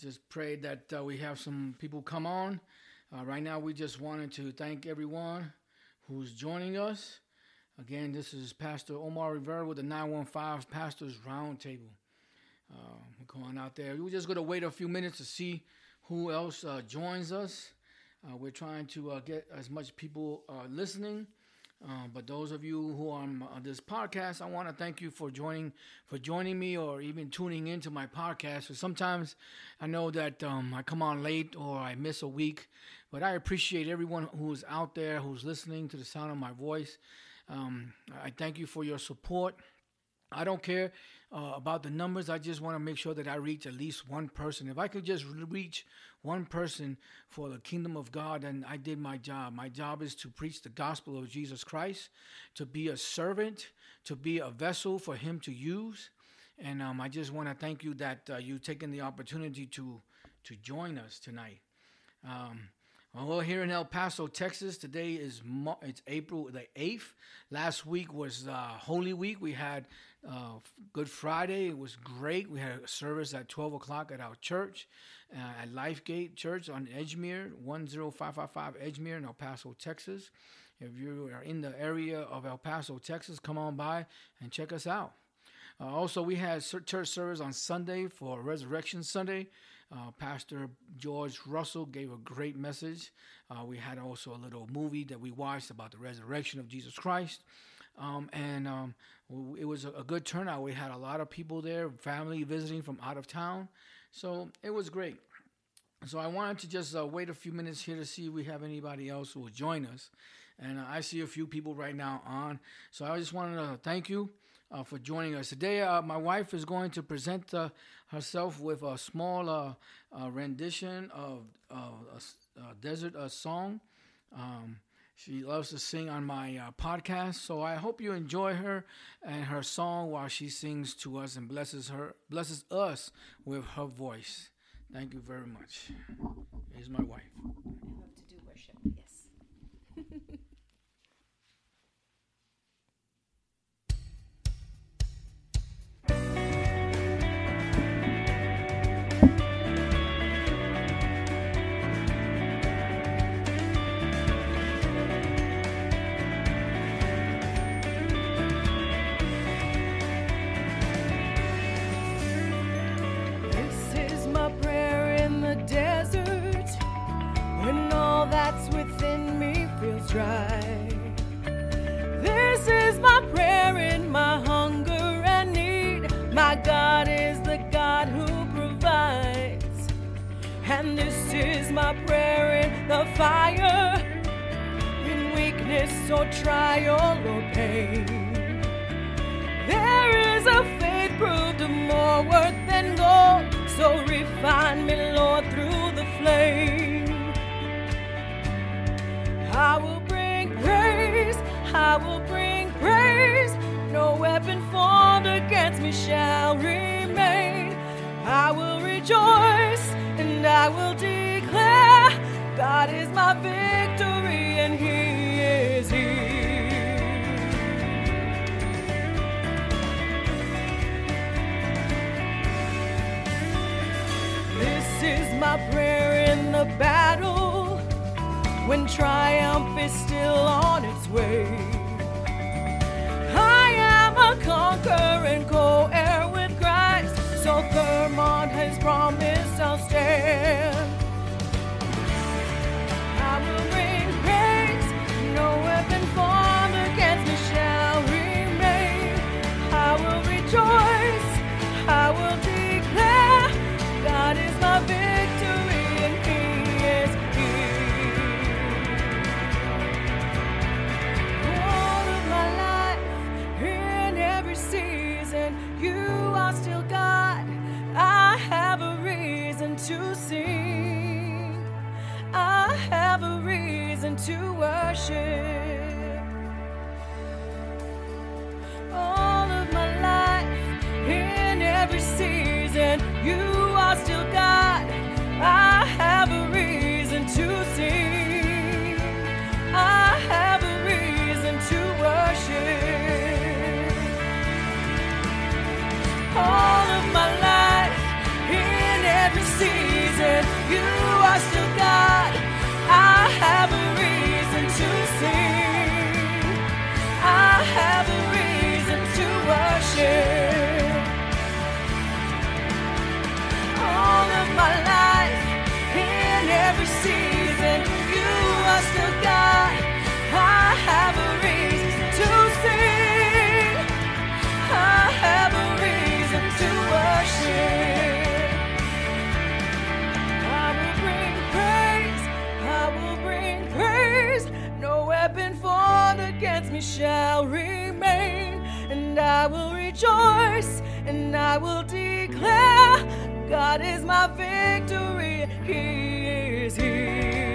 Just pray that uh, we have some people come on. Uh, right now, we just wanted to thank everyone who's joining us. Again, this is Pastor Omar Rivera with the 915 Pastors Roundtable. Uh, we're going out there. We're just going to wait a few minutes to see who else uh, joins us. Uh, we're trying to uh, get as much people listening. Uh, but those of you who are on this podcast, I want to thank you for joining for joining me or even tuning into my podcast. So sometimes I know that um, I come on late or I miss a week, but I appreciate everyone who's out there who's listening to the sound of my voice. Um, I thank you for your support. I don't care uh, about the numbers. I just want to make sure that I reach at least one person. If I could just reach one person for the kingdom of God, then I did my job. My job is to preach the gospel of Jesus Christ, to be a servant, to be a vessel for Him to use. And um, I just want to thank you that uh, you've taken the opportunity to to join us tonight. Um, well, here in El Paso, Texas, today is it's April the eighth. Last week was uh, Holy Week. We had uh, Good Friday. It was great. We had a service at twelve o'clock at our church, uh, at Lifegate Church on Edgemere, one zero five five five Edgemere in El Paso, Texas. If you are in the area of El Paso, Texas, come on by and check us out. Uh, also, we had church service on Sunday for Resurrection Sunday. Uh, Pastor George Russell gave a great message. Uh, we had also a little movie that we watched about the resurrection of Jesus Christ. Um, and um, it was a, good turnout. We had a lot of people there, family visiting from out of town. So it was great. So I wanted to just uh, wait a few minutes here to see if we have anybody else who will join us. And uh, I see a few people right now on. So I just wanted to thank you uh, for joining us today. Uh, my wife is going to present uh, herself with a small uh, uh, rendition of a, desert song. Um, she loves to sing on my uh, podcast, so I hope you enjoy her and her song while she sings to us and blesses her, blesses us with her voice. Thank you very much. Here's my wife. God is my victory and He is here. This is my prayer in the battle when triumph is still on its way. I am a conqueror and co heir with Christ, so Thermont has promised I'll stand. To sing. I have a reason to worship. Season, you are still God. I have a reason to sing. I have a reason to worship. All of my life, in every season, you are still God. I have a reason to sing. I have a reason to worship. My life, in every season, you are still God. I have a reason to sing. I have a reason to worship. I will bring praise. I will bring praise. No weapon formed against me shall remain. And I will rejoice and I will declare God is my victory. He is here.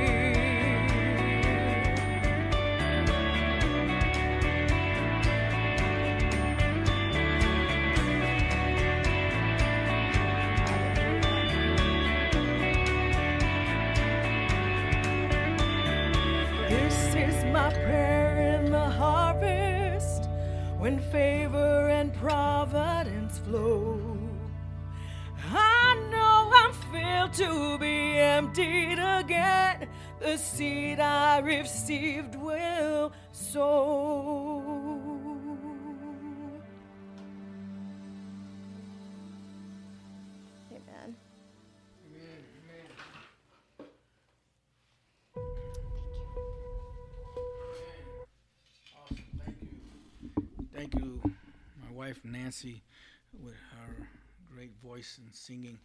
Received will sow. Amen. Awesome. Thank you. Thank you, my wife Nancy, with her great voice and singing.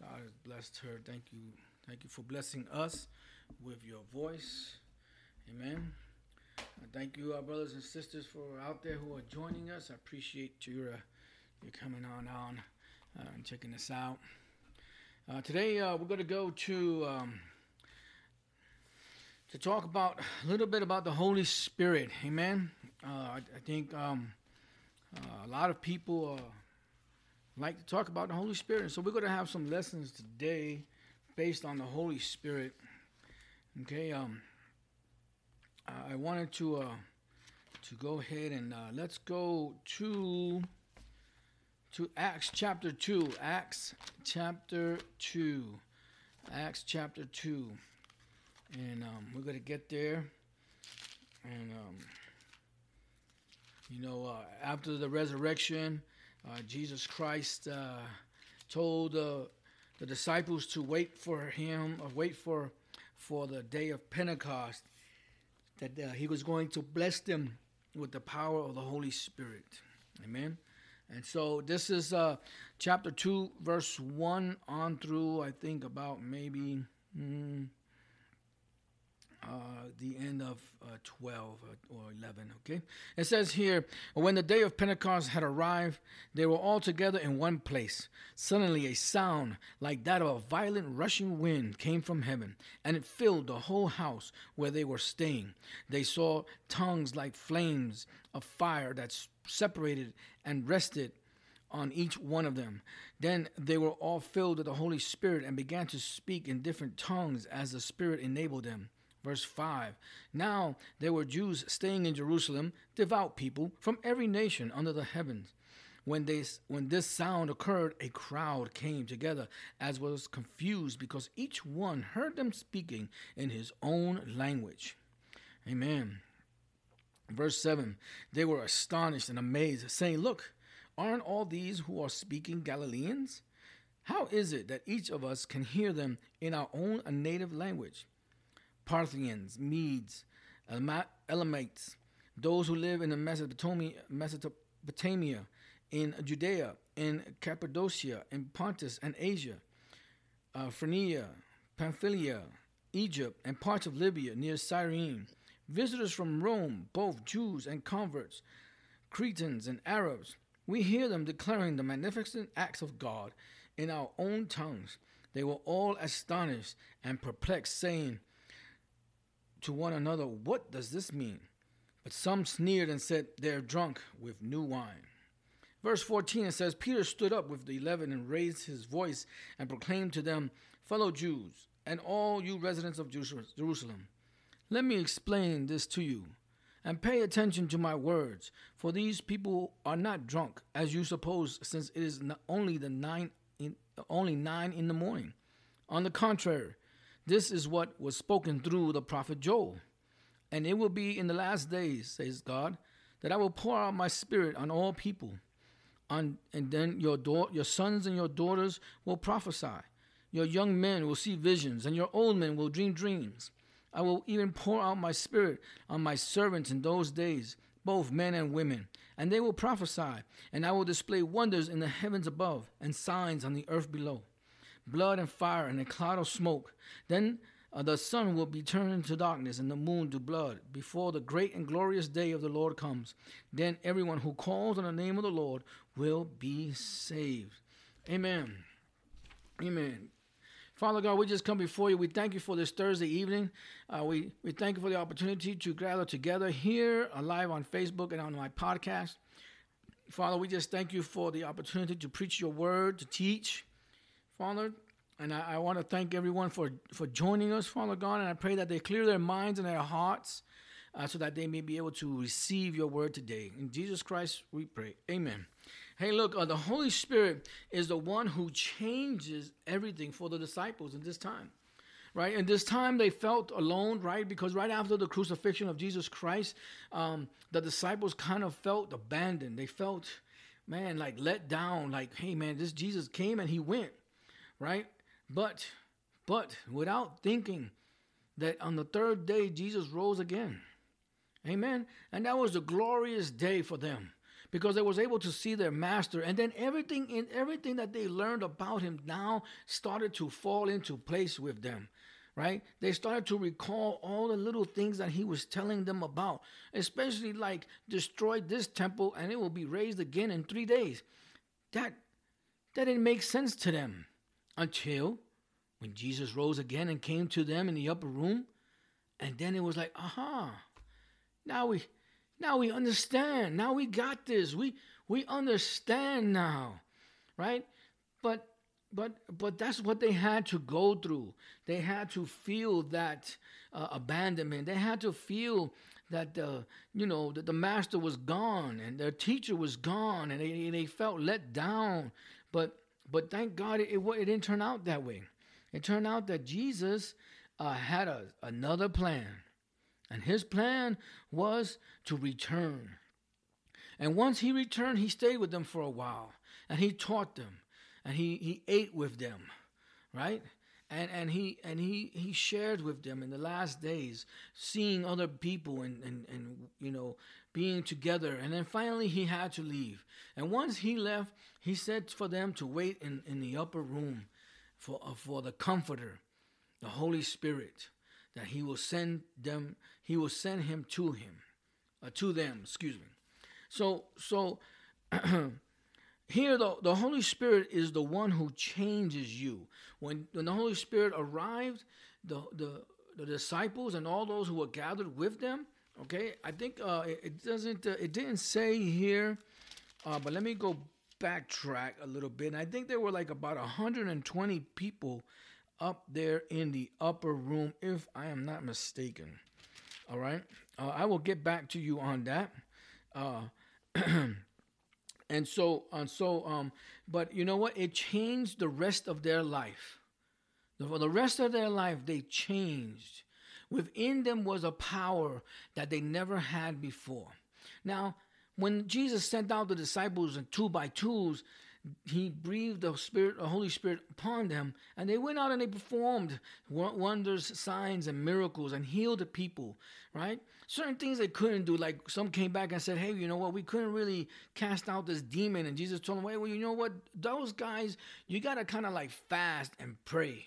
God has blessed her. Thank you. Thank you for blessing us with your voice. Amen. Uh, thank you, our brothers and sisters, for out there who are joining us. I appreciate your uh, your coming on on uh, and checking us out. Uh, today uh, we're going to go to. Um, to talk about a little bit about the Holy Spirit. Amen. Uh, I, I think um, uh, a lot of people uh, like to talk about the Holy Spirit. and So we're going to have some lessons today based on the Holy Spirit. Okay. Um, I wanted to uh, to go ahead and uh, let's go to to Acts chapter two. Acts chapter two. Acts chapter two and um, we're gonna get there. And um, you know, uh, after the resurrection, uh, Jesus Christ uh, told the disciples to wait for him, or wait for for the day of Pentecost, that uh, he was going to bless them with the power of the Holy Spirit. Amen. And so this is uh, chapter two, verse one on through I think about maybe. Mm, uh, the end of uh, 12 or 11. Okay. It says here, when the day of Pentecost had arrived, they were all together in one place. Suddenly, a sound like that of a violent rushing wind came from heaven, and it filled the whole house where they were staying. They saw tongues like flames of fire that separated and rested on each one of them. Then they were all filled with the Holy Spirit and began to speak in different tongues as the Spirit enabled them. Verse 5 Now there were Jews staying in Jerusalem, devout people from every nation under the heavens. When, they, when this sound occurred, a crowd came together, as was confused, because each one heard them speaking in his own language. Amen. Verse 7 They were astonished and amazed, saying, Look, aren't all these who are speaking Galileans? How is it that each of us can hear them in our own native language? Parthians, Medes, Elamites, those who live in the Mesopotamia, Mesopotamia, in Judea, in Cappadocia, in Pontus and Asia, uh, Phrygia, Pamphylia, Egypt, and parts of Libya near Cyrene, visitors from Rome, both Jews and converts, Cretans and Arabs. We hear them declaring the magnificent acts of God in our own tongues. They were all astonished and perplexed, saying, to one another, What does this mean? But some sneered and said, They're drunk with new wine. Verse 14 it says, Peter stood up with the eleven and raised his voice and proclaimed to them, Fellow Jews, and all you residents of Jerusalem, let me explain this to you, and pay attention to my words, for these people are not drunk, as you suppose, since it is only the nine in, only nine in the morning. On the contrary, this is what was spoken through the prophet Joel. And it will be in the last days, says God, that I will pour out my spirit on all people. On, and then your, da- your sons and your daughters will prophesy. Your young men will see visions, and your old men will dream dreams. I will even pour out my spirit on my servants in those days, both men and women, and they will prophesy, and I will display wonders in the heavens above and signs on the earth below blood and fire and a cloud of smoke. Then uh, the sun will be turned into darkness and the moon to blood before the great and glorious day of the Lord comes. Then everyone who calls on the name of the Lord will be saved. Amen. Amen. Father God, we just come before you. We thank you for this Thursday evening. Uh, we, we thank you for the opportunity to gather together here, uh, live on Facebook and on my podcast. Father, we just thank you for the opportunity to preach your word, to teach. Father, and I, I want to thank everyone for, for joining us, Father God, and I pray that they clear their minds and their hearts uh, so that they may be able to receive your word today. In Jesus Christ, we pray. Amen. Hey, look, uh, the Holy Spirit is the one who changes everything for the disciples in this time. Right? In this time, they felt alone, right? Because right after the crucifixion of Jesus Christ, um, the disciples kind of felt abandoned. They felt, man, like let down, like, hey, man, this Jesus came and he went, right? But, but without thinking that on the third day, Jesus rose again. Amen. And that was a glorious day for them because they was able to see their master and then everything in everything that they learned about him now started to fall into place with them right they started to recall all the little things that he was telling them about especially like destroy this temple and it will be raised again in 3 days that that didn't make sense to them until when Jesus rose again and came to them in the upper room and then it was like aha now we now we understand. Now we got this. We we understand now. Right? But but but that's what they had to go through. They had to feel that uh, abandonment. They had to feel that uh, you know that the master was gone and their teacher was gone, and they, they felt let down. But but thank God it, it, it didn't turn out that way. It turned out that Jesus uh, had a, another plan. And his plan was to return. And once he returned, he stayed with them for a while. And he taught them. And he, he ate with them. Right? And, and he and he, he shared with them in the last days, seeing other people and, and, and you know being together. And then finally he had to leave. And once he left, he said for them to wait in, in the upper room for, uh, for the comforter, the Holy Spirit that he will send them he will send him to him uh, to them excuse me so so here the, the holy spirit is the one who changes you when when the holy spirit arrived the the, the disciples and all those who were gathered with them okay i think uh, it, it, doesn't uh, it didn't say here uh, but let me go backtrack a little bit and i think there were like about 120 people up there in the upper room, if I am not mistaken. All right. Uh, I will get back to you on that. Uh, and so, and so, um, but you know what? It changed the rest of their life. For the rest of their life, they changed. Within them was a power that they never had before. Now, when Jesus sent out the disciples in two by twos, he breathed the spirit the holy spirit upon them and they went out and they performed wonders signs and miracles and healed the people right? Certain things they couldn't do like some came back and said hey you know what? We couldn't really cast out this demon and jesus told them wait well you know what? Those guys you gotta kind of like fast and pray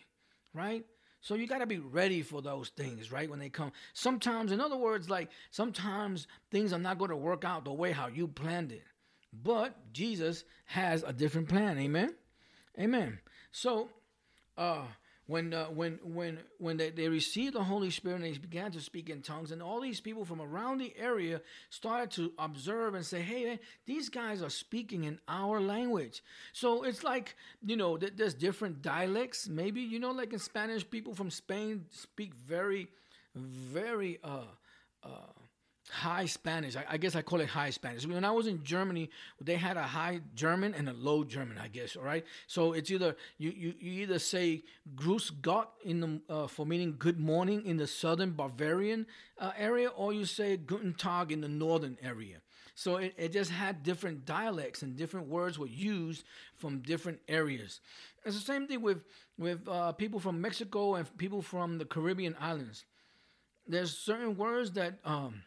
right so you got to be ready for those things, right? When they come. Sometimes, in other words, like sometimes things are not going to work out the way how you planned it. But Jesus has a different plan. Amen. Amen. So, uh, when uh, when when when they, they received the Holy Spirit and they began to speak in tongues, and all these people from around the area started to observe and say, "Hey, man, these guys are speaking in our language." So it's like you know, there's different dialects. Maybe you know, like in Spanish, people from Spain speak very, very uh, uh, high Spanish. I, I, guess I call it high Spanish. When I was in Germany, they had a high German and a low German, I guess. All right. So it's either you you, you either say Grüß Gott in the uh, for meaning good morning in the southern Bavarian uh, area, or you say Guten Tag in the northern area. So it, it just had different dialects and different words were used from different areas. It's the same thing with with uh, people from Mexico and people from the Caribbean islands. There's certain words that um,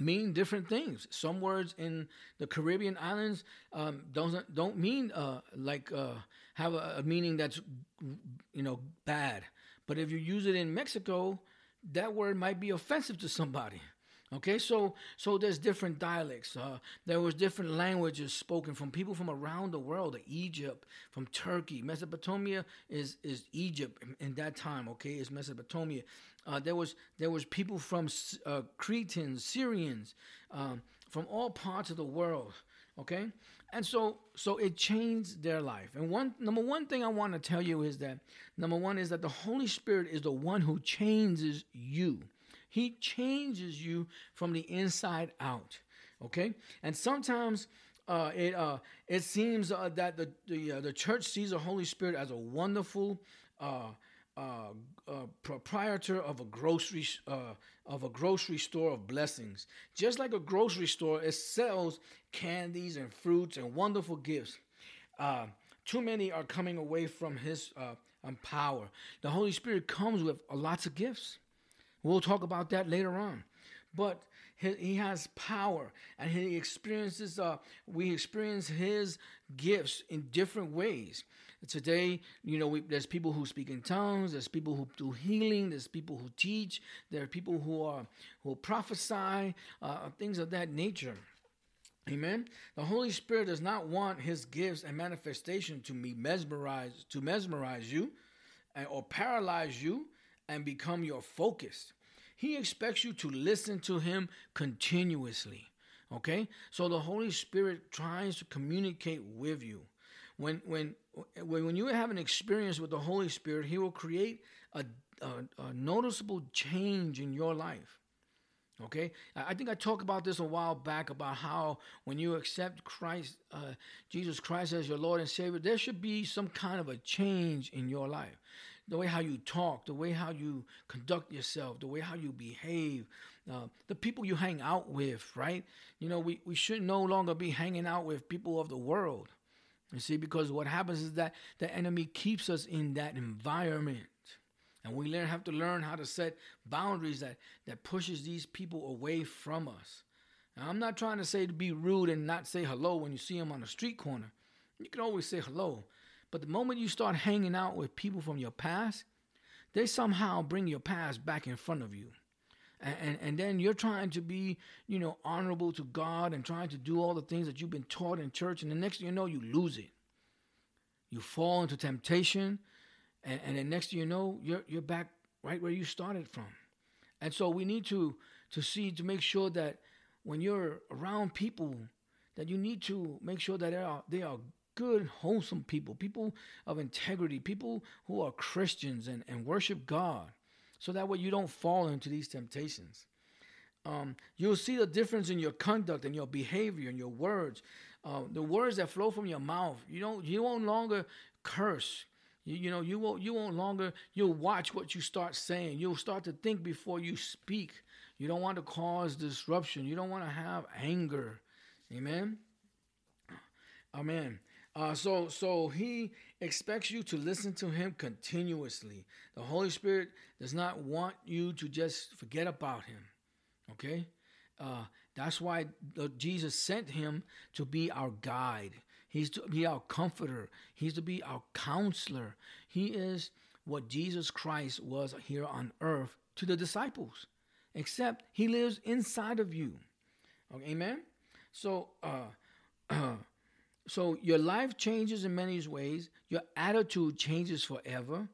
mean different things. Some words in the Caribbean islands um, don't don't mean uh, like uh, have a, a, meaning that's you know bad. But if you use it in Mexico, that word might be offensive to somebody. Okay, so so there's different dialects. Uh, there was different languages spoken from people from around the world. Egypt, from Turkey, Mesopotamia is is Egypt in, in that time. Okay, is Mesopotamia. Uh, there was there was people from uh, Cretans, Syrians, um, from all parts of the world. Okay, and so so it changed their life. And one number one thing I want to tell you is that number one is that the Holy Spirit is the one who changes you. He changes you from the inside out. Okay, and sometimes. Uh, it uh, it seems uh, that the the, uh, the church sees the Holy Spirit as a wonderful uh, uh, uh, proprietor of a grocery uh, of a grocery store of blessings. Just like a grocery store, it sells candies and fruits and wonderful gifts. Uh, too many are coming away from His um, power. The Holy Spirit comes with lots of gifts. We'll talk about that later on, but he, has power, and he experiences. Uh, we experience His gifts in different ways. Today, you know, we, there's people who speak in tongues. There's people who do healing. There's people who teach. There are people who are who prophesy, uh, things of that nature. Amen. The Holy Spirit does not want His gifts and manifestation to be mesmerized to mesmerize you, or paralyze you and become your focus. He expects you to listen to Him continuously. Okay, so the Holy Spirit tries to communicate with you. When when when you have an experience with the Holy Spirit, He will create a, a, a noticeable change in your life. Okay, I think I talked about this a while back about how when you accept Christ, uh, Jesus Christ as your Lord and Savior, there should be some kind of a change in your life. The way how you talk, the way how you conduct yourself, the way how you behave, uh, the people you hang out with, right? You know, we, we should no longer be hanging out with people of the world. You see, because what happens is that the enemy keeps us in that environment. And we learn have to learn how to set boundaries that, that pushes these people away from us. Now, I'm not trying to say to be rude and not say hello when you see them on the street corner. You can always say hello. But the moment you start hanging out with people from your past, they somehow bring your past back in front of you and, and, and then you're trying to be, you know, honorable to God and trying to do all the things that you've been taught in church, and the next thing you know, you lose it. You fall into temptation, and, and then next thing you know, you're you're back right where you started from. And so we need to to see to make sure that when you're around people, that you need to make sure that they are they are good, wholesome people, people of integrity, people who are Christians and, and worship God so that way you don't fall into these temptations. Um, you'll see the difference in your conduct and your behavior and your words. Uh, the words that flow from your mouth. You don't. You won't longer curse. You, you know. You won't. You won't longer. You'll watch what you start saying. You'll start to think before you speak. You don't want to cause disruption. You don't want to have anger. Amen. Amen. Uh, so so he expects you to listen to him continuously. The Holy Spirit does not want you to just forget about him. Okay? Uh, that's why Jesus sent him to be our guide. He's to be our comforter. He's to be our counselor. He is what Jesus Christ was here on earth to the disciples, except he lives inside of you. Okay, amen? So, uh, So your life changes in many ways. Your attitude changes forever.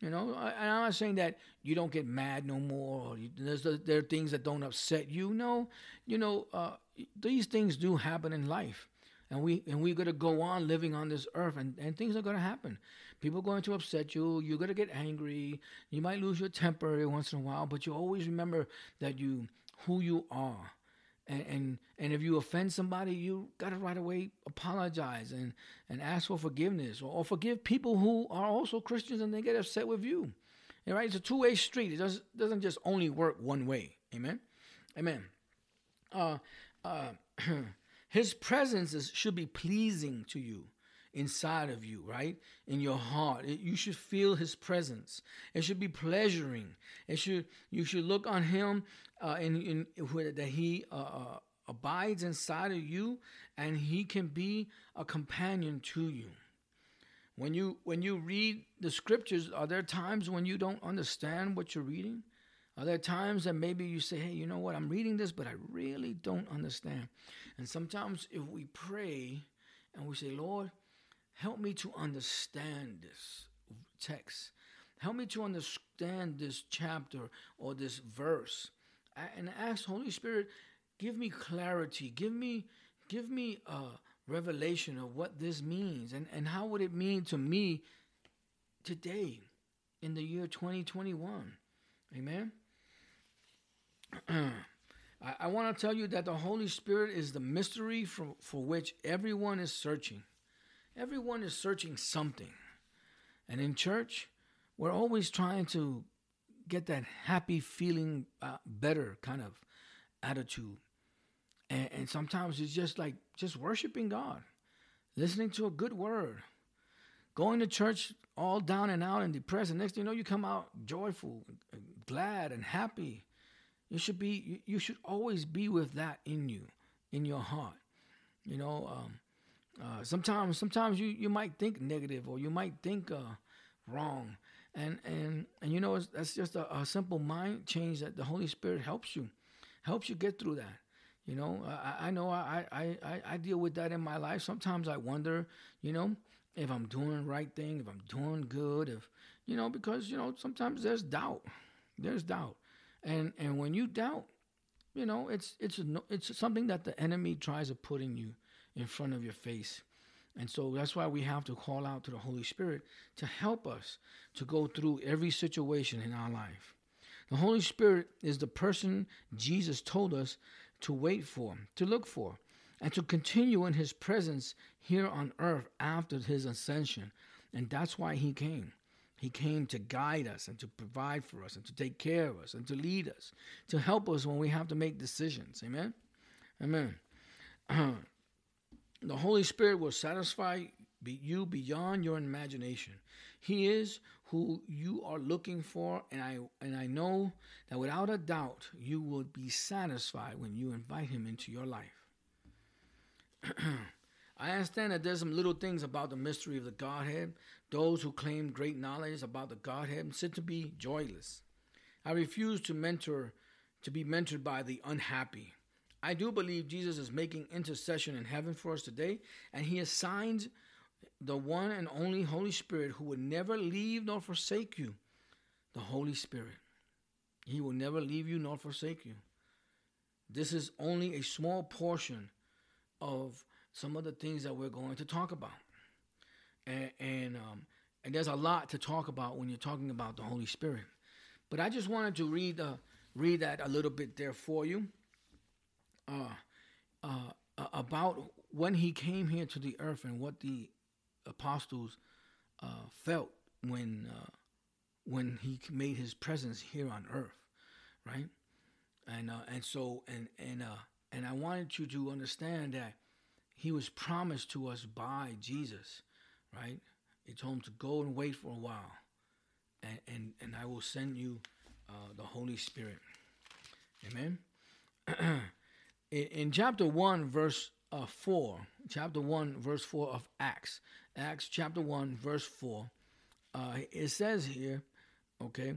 You know, and I'm not saying that you don't get mad no more. Or there's there are things that don't upset you. No, you know, uh, these things do happen in life, and we and we're gonna go on living on this earth, and, and things are gonna happen. People are going to upset you. You're gonna get angry. You might lose your temper every once in a while, but you always remember that you who you are. And, and and if you offend somebody, you gotta right away apologize and, and ask for forgiveness or, or forgive people who are also Christians and they get upset with you. All right, it's a two way street. It doesn't doesn't just only work one way. Amen. Amen. Uh, uh, his presence is, should be pleasing to you inside of you, right? In your heart. It, you should feel his presence. It should be pleasuring. It should you should look on him uh, in, in that he uh, uh, abides inside of you and he can be a companion to you. When you when you read the scriptures, are there times when you don't understand what you're reading? Are there times that maybe you say, hey, you know what, I'm reading this, but I really don't understand? And sometimes if we pray and we say, Lord, help me to understand this text, help me to understand this chapter or this verse, and ask Holy Spirit, give me clarity, give me, give me a revelation of what this means and, and how would it mean to me today in the year 2021. Amen. I, I want to tell you that the Holy Spirit is the mystery for, for which everyone is searching. Everyone is searching something. And in church, we're always trying to get that happy feeling, uh, better kind of attitude. And, and sometimes it's just like just worshiping God, listening to a good word, going to church all down and out and depressed. And next thing you know, you come out joyful, glad, and happy. You should be. You should always be with that in you, in your heart. You know. Um, uh, sometimes, sometimes you you might think negative or you might think uh, wrong, and and and you know that's just a, a, simple mind change that the Holy Spirit helps you, helps you get through that. You know, I, I know I, I I I deal with that in my life. Sometimes I wonder, you know, if I'm doing the right thing, if I'm doing good, if you know, because you know sometimes there's doubt, there's doubt, and and when you doubt, you know, it's it's it's something that the enemy tries to put in you in front of your face. And so that's why we have to call out to the Holy Spirit to help us to go through every situation in our life. The Holy Spirit is the person Jesus told us to wait for, to look for, and to continue in his presence here on earth after his ascension. And that's why he came. He came to guide us and to provide for us and to take care of us and to lead us, to help us when we have to make decisions. Amen? Amen. the Holy Spirit will satisfy you beyond your imagination. He is who you are looking for, and I and I know that without a doubt you will be satisfied when you invite him into your life. I understand that there's some little things about the mystery of the Godhead. Those who claim great knowledge about the Godhead sit to be joyless. I refuse to mentor to be mentored by the unhappy. I do believe Jesus is making intercession in heaven for us today, and he assigns the one and only Holy Spirit who will never leave nor forsake you. The Holy Spirit. He will never leave you nor forsake you. This is only a small portion of some of the things that we're going to talk about. And and, um, and there's a lot to talk about when you're talking about the Holy Spirit. But I just wanted to read uh, read that a little bit there for you. Uh, uh, about when he came here to the earth and what the apostles uh, felt when uh, when he made his presence here on earth, right? And uh, and so and and uh, and I wanted you to understand that he was promised to us by Jesus, right? He told him to go and wait for a while, and and, and I will send you uh, the Holy Spirit. Amen. in, in, chapter one, verse uh, four, chapter one, verse four of Acts, Acts chapter 1, verse 4, uh, it says here, okay,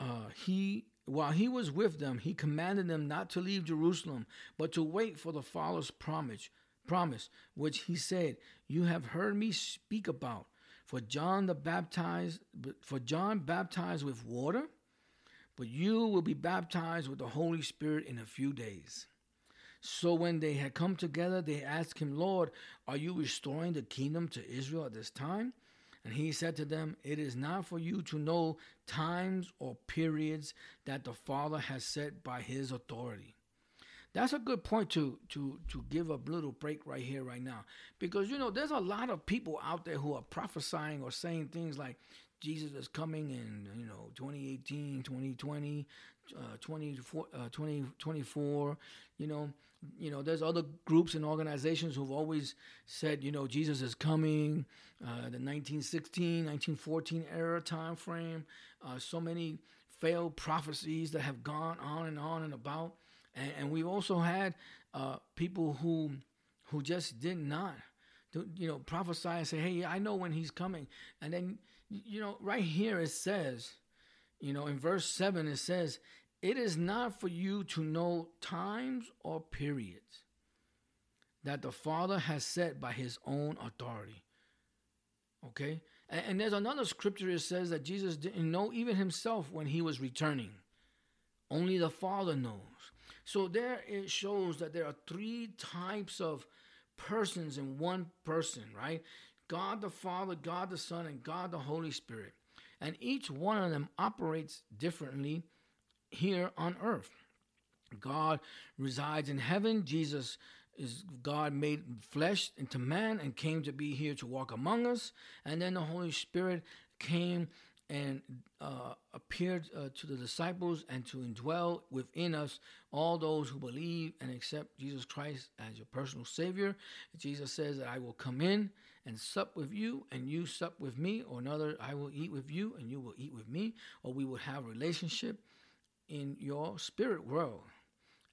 uh, he while he was with them, he commanded them not to leave Jerusalem, but to wait for the Father's promise, promise, which he said, "You have heard me speak about." For John the baptized, for John baptized with water, but you will be baptized with the Holy Spirit in a few days. So when they had come together, they asked him, Lord, are you restoring the kingdom to Israel at this time? And he said to them, It is not for you to know times or periods that the Father has set by his authority. That's a good point to to to give a little break right here, right now. Because you know, there's a lot of people out there who are prophesying or saying things like Jesus is coming in, you know, 2018, 2020, uh, 2024, uh, 2024, you know, you know, there's other groups and organizations who've always said, you know, Jesus is coming, uh, the 1916, 1914 era time frame, uh, so many failed prophecies that have gone on and on and about, and, and we've also had uh, people who who just did not, you know, prophesy and say, hey, I know when he's coming, and then, you know, right here it says, you know, in verse seven it says, it is not for you to know times or periods that the Father has set by his own authority. Okay? And, and, there's another scripture that says that Jesus didn't know even himself when he was returning. Only the Father knows. So there it shows that there are three types of persons in one person, right? God the Father, God the Son, and God the Holy Spirit. And each one of them operates differently here on earth. God resides in heaven. Jesus is God made flesh into man and came to be here to walk among us. And then the Holy Spirit came and uh, appeared uh, to the disciples and to indwell within us all those who believe and accept Jesus Christ as your personal Savior. Jesus says that I will come in and sup with you, and you sup with me, or another, I will eat with you, and you will eat with me, or we will have a relationship in your spirit world.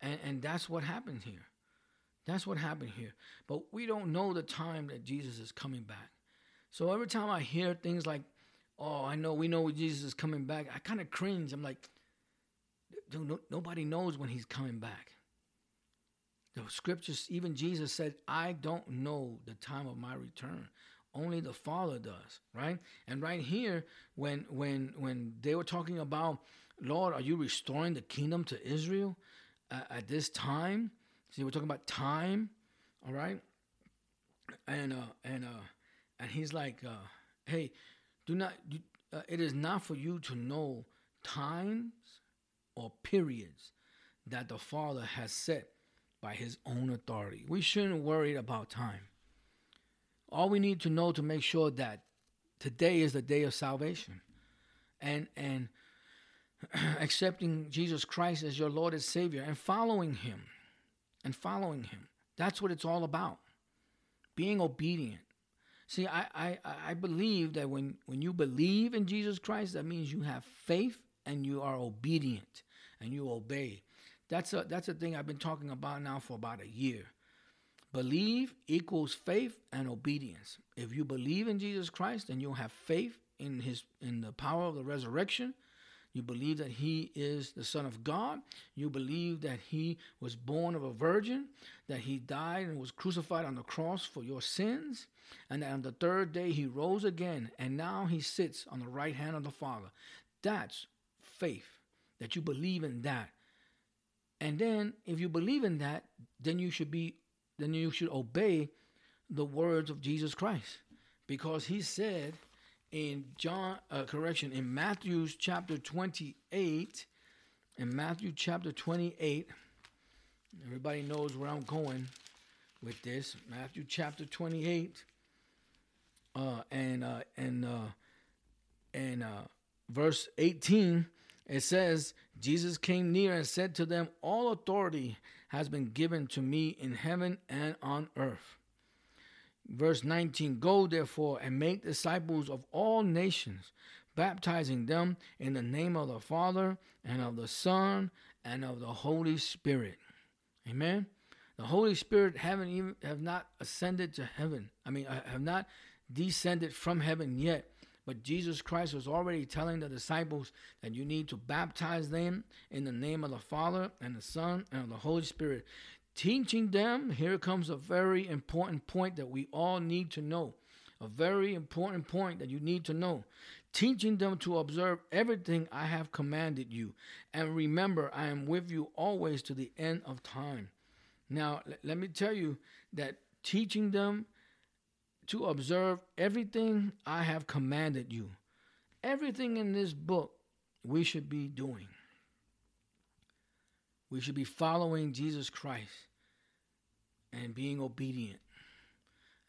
And, and that's what happened here. That's what happened here. But we don't know the time that Jesus is coming back. So every time I hear things like, oh, I know, we know Jesus is coming back, I kind of cringe. I'm like, dude, no, nobody knows when he's coming back. The scriptures, even Jesus said, I don't know the time of my return. Only the Father does, right? And right here, when when when they were talking about Lord, are you restoring the kingdom to Israel uh, at this time? See, we're talking about time, all right? And uh, and uh, and he's like, uh, hey, do not. Do, uh, it is not for you to know times or periods that the Father has set by His own authority. We shouldn't worry about time. All we need to know to make sure that today is the day of salvation, and and accepting Jesus Christ as your Lord and Savior and following Him. And following Him. That's what it's all about. Being obedient. See, I, I, I believe that when, when you believe in Jesus Christ, that means you have faith and you are obedient and you obey. That's a that's a thing I've been talking about now for about a year. Believe equals faith and obedience. If you believe in Jesus Christ, then you'll have faith in his in the power of the resurrection you believe that he is the Son of God. You believe that he was born of a virgin, that he died and was crucified on the cross for your sins, and that on the third day he rose again, and now he sits on the right hand of the Father. That's faith, that you believe in that. And then if you believe in that, then you should be then you should obey the words of Jesus Christ. Because he said in John, uh, correction, in Matthew's chapter 28, in Matthew chapter 28, everybody knows where I'm going with this. Matthew chapter 28, uh, and uh, and uh, and uh, verse 18, it says, Jesus came near and said to them, All authority has been given to me in heaven and on earth. Verse 19 Go therefore and make disciples of all nations, baptizing them in the name of the Father and of the Son and of the Holy Spirit. Amen. The Holy Spirit haven't even have not ascended to heaven. I mean, uh, have not descended from heaven yet. But Jesus Christ was already telling the disciples that you need to baptize them in the name of the Father and the Son and the Holy Spirit teaching them, here comes a very important point that we all need to know. A very important point that you need to know. Teaching them to observe everything I have commanded you. And remember, I am with you always to the end of time. Now, let me tell you that teaching them to observe everything I have commanded you. Everything in this book we should be doing. We should be following Jesus Christ and being obedient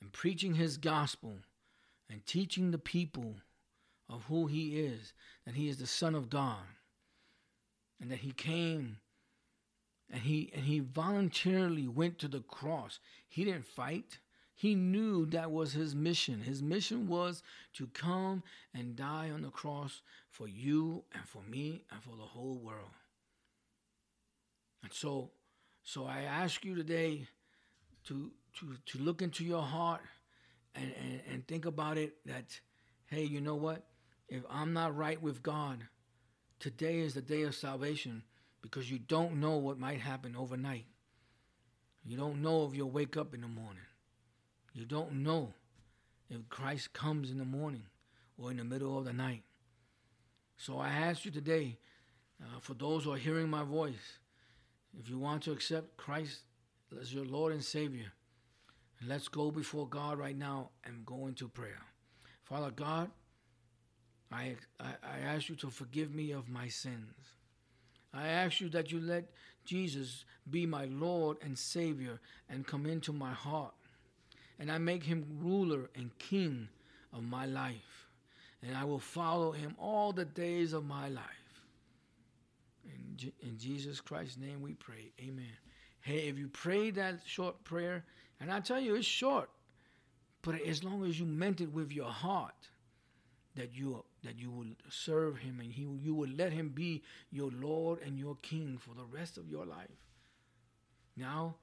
and preaching his gospel and teaching the people of who he is, that he is the Son of God, and that he came and he and he voluntarily went to the cross. He didn't fight. He knew that was his mission. His mission was to come and die on the cross for you and for me and for the whole world. And so so I ask you today to to to look into your heart and, and, and think about it that hey, you know what? If I'm not right with God, today is the day of salvation because you don't know what might happen overnight. You don't know if you'll wake up in the morning. You don't know if Christ comes in the morning or in the middle of the night. So I ask you today, uh, for those who are hearing my voice, if you want to accept Christ as your Lord and Savior, let's go before God right now and go into prayer. Father God, I, I, I ask you to forgive me of my sins. I ask you that you let Jesus be my Lord and Savior and come into my heart. And I make him ruler and king of my life. And I will follow him all the days of my life. In, in Jesus Christ's name we pray. Amen. Hey, if you pray that short prayer, and I tell you, it's short, but as long as you meant it with your heart, that you that you will serve him and he you will let him be your lord and your king for the rest of your life now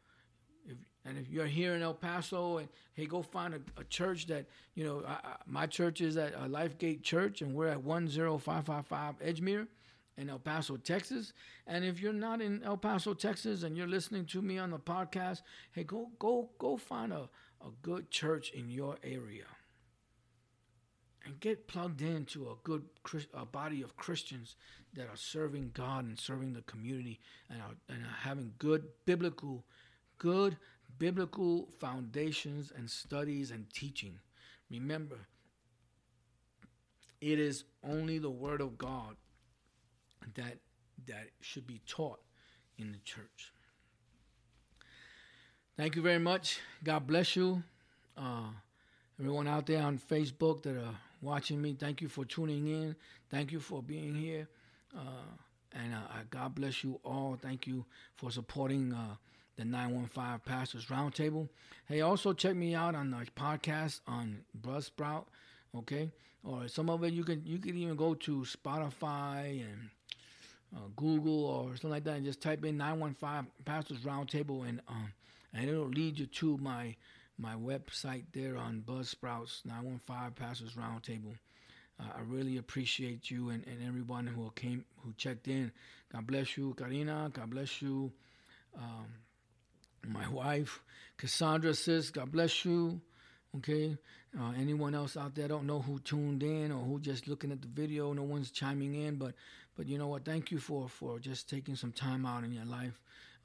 and if you're here in el paso and hey go find a, a church that you know I, I, my church is at a lifegate church and we're at 10555 edgemere in el paso texas. And if you're not in el paso texas and you're listening to me on the podcast hey go go go find a, a good church in your area and get plugged into a good a body of Christians that are serving God and serving the community and are, and are having good biblical, good biblical foundations and studies and teaching. Remember, it is only the Word of God that that should be taught in the church. Thank you very much. God bless you. Uh, everyone out there on Facebook that are watching me. Thank you for tuning in. Thank you for being here. Uh, and uh, God bless you all. Thank you for supporting uh, the 915 Pastors Roundtable. Hey, also check me out on the podcast on Buzzsprout, okay? Or some of it you can you can even go to Spotify and uh, Google or something like that and just type in 915 Pastors Roundtable and um and it'll lead you to my my website there on Buzzsprouts 915 Pastors Roundtable. Uh, I really appreciate you and, and everyone who came who checked in. God bless you, Karina. God bless you, um, my wife, Cassandra. Sis, God bless you. Okay. Uh, anyone else out there don't know who tuned in or who just looking at the video. No one's chiming in, but but you know what? Thank you for for just taking some time out in your life,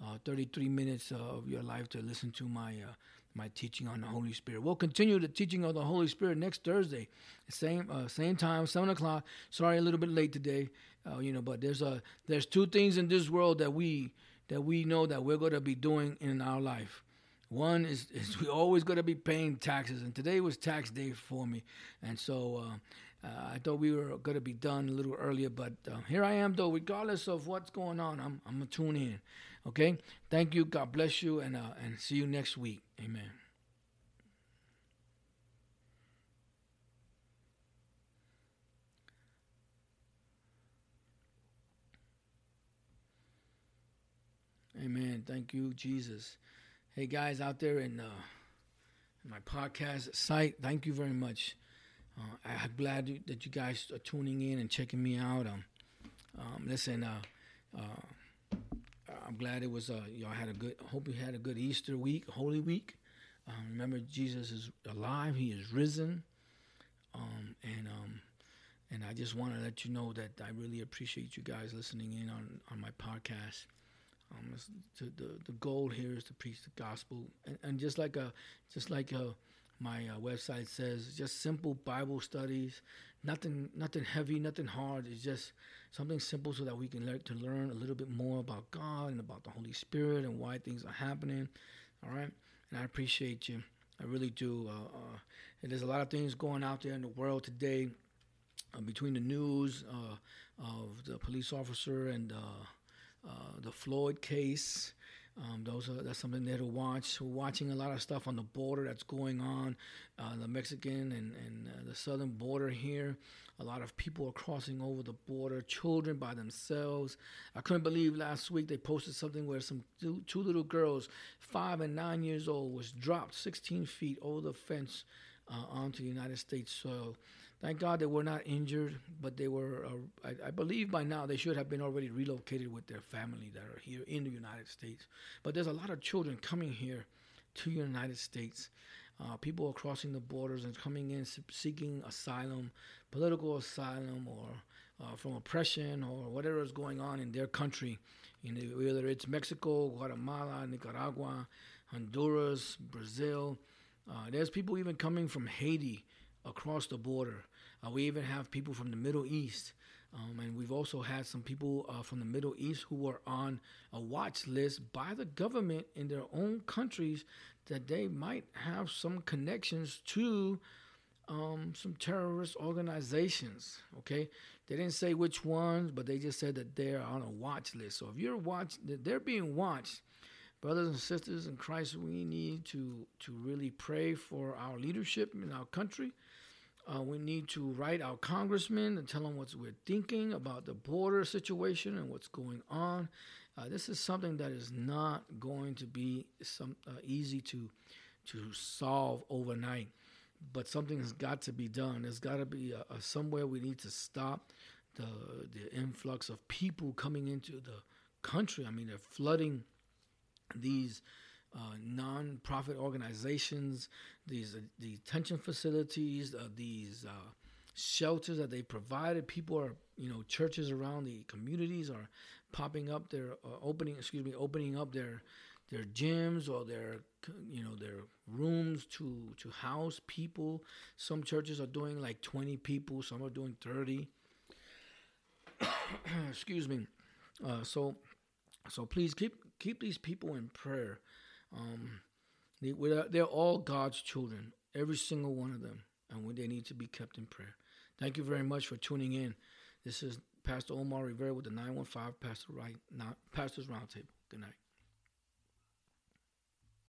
uh, 33 minutes of your life to listen to my uh, my teaching on the Holy Spirit. We'll continue the teaching of the Holy Spirit next Thursday, same uh, same time, seven o'clock. Sorry, a little bit late today, uh, you know, but there's a there's two things in this world that we that we know that we're going to be doing in our life. One is, is we always going to be paying taxes, and today was tax day for me, and so. Uh, uh, I thought we were going to be done a little earlier, but uh, here I am, though. Regardless of what's going on, I'm, I'm going to tune in. Okay? Thank you. God bless you, and, uh, and see you next week. Amen. Amen. Thank you, Jesus. Hey, guys out there in, uh, in my podcast site, thank you very much. Uh, I'm glad that you guys are tuning in and checking me out. Um, um, listen, uh, uh, I'm glad it was. Uh, y'all had a good. Hope you had a good Easter week, Holy Week. Um, remember, Jesus is alive. He is risen. Um, and um, and I just want to let you know that I really appreciate you guys listening in on, on my podcast. Um, the the goal here is to preach the gospel, and, and just like a just like a my uh, website says just simple Bible studies, nothing nothing heavy, nothing hard. It's just something simple so that we can learn to learn a little bit more about God and about the Holy Spirit and why things are happening. All right, and I appreciate you. I really do. Uh, uh, and there's a lot of things going out there in the world today. Uh, between the news uh, of the police officer and uh, the Floyd case, um, those are that's something there to watch. We're watching a lot of stuff on the border that's going on, uh, the Mexican and and uh, the southern border here. A lot of people are crossing over the border, children by themselves. I couldn't believe last week they posted something where some two, two little girls, five and nine years old, was dropped 16 feet over the fence uh, onto United States soil. Thank God they were not injured, but they were, uh, I, I, believe by now they should have been already relocated with their family that are here in the United States. But there's a lot of children coming here to the United States. Uh, people are crossing the borders and coming in seeking asylum, political asylum, or uh, from oppression or whatever is going on in their country. You know, whether it's Mexico, Guatemala, Nicaragua, Honduras, Brazil. Uh, there's people even coming from Haiti across the border. Uh, we even have people from the Middle East. Um, and we've also had some people uh, from the Middle East who were on a watch list by the government in their own countries that they might have some connections to um, some terrorist organizations. Okay, they didn't say which ones, but they just said that they're on a watch list. So if you're watch, they're being watched. Brothers and sisters in Christ, we need to to really pray for our leadership in our country. Uh, we need to write our congressmen and tell them what we're thinking about the border situation and what's going on. Uh, this is something that is not going to be some uh, easy to to solve overnight, but something has got to be done. There's got to be a, a somewhere we need to stop the the influx of people coming into the country. I mean, they're flooding these uh, non-profit organizations, these uh, detention facilities, uh, these uh, shelters that they provided. People are, you know, churches around the communities are popping up their uh, opening, excuse me, opening up their their gyms or their you know their rooms to to house people. Some churches are doing like 20 people, some are doing 30. excuse me. Uh, so so please keep keep these people in prayer. Um, they, they're all God's children, every single one of them, and they need to be kept in prayer. Thank you very much for tuning in. This is Pastor Omar Rivera with the 915 Pastor right, Pastors Roundtable. Good night.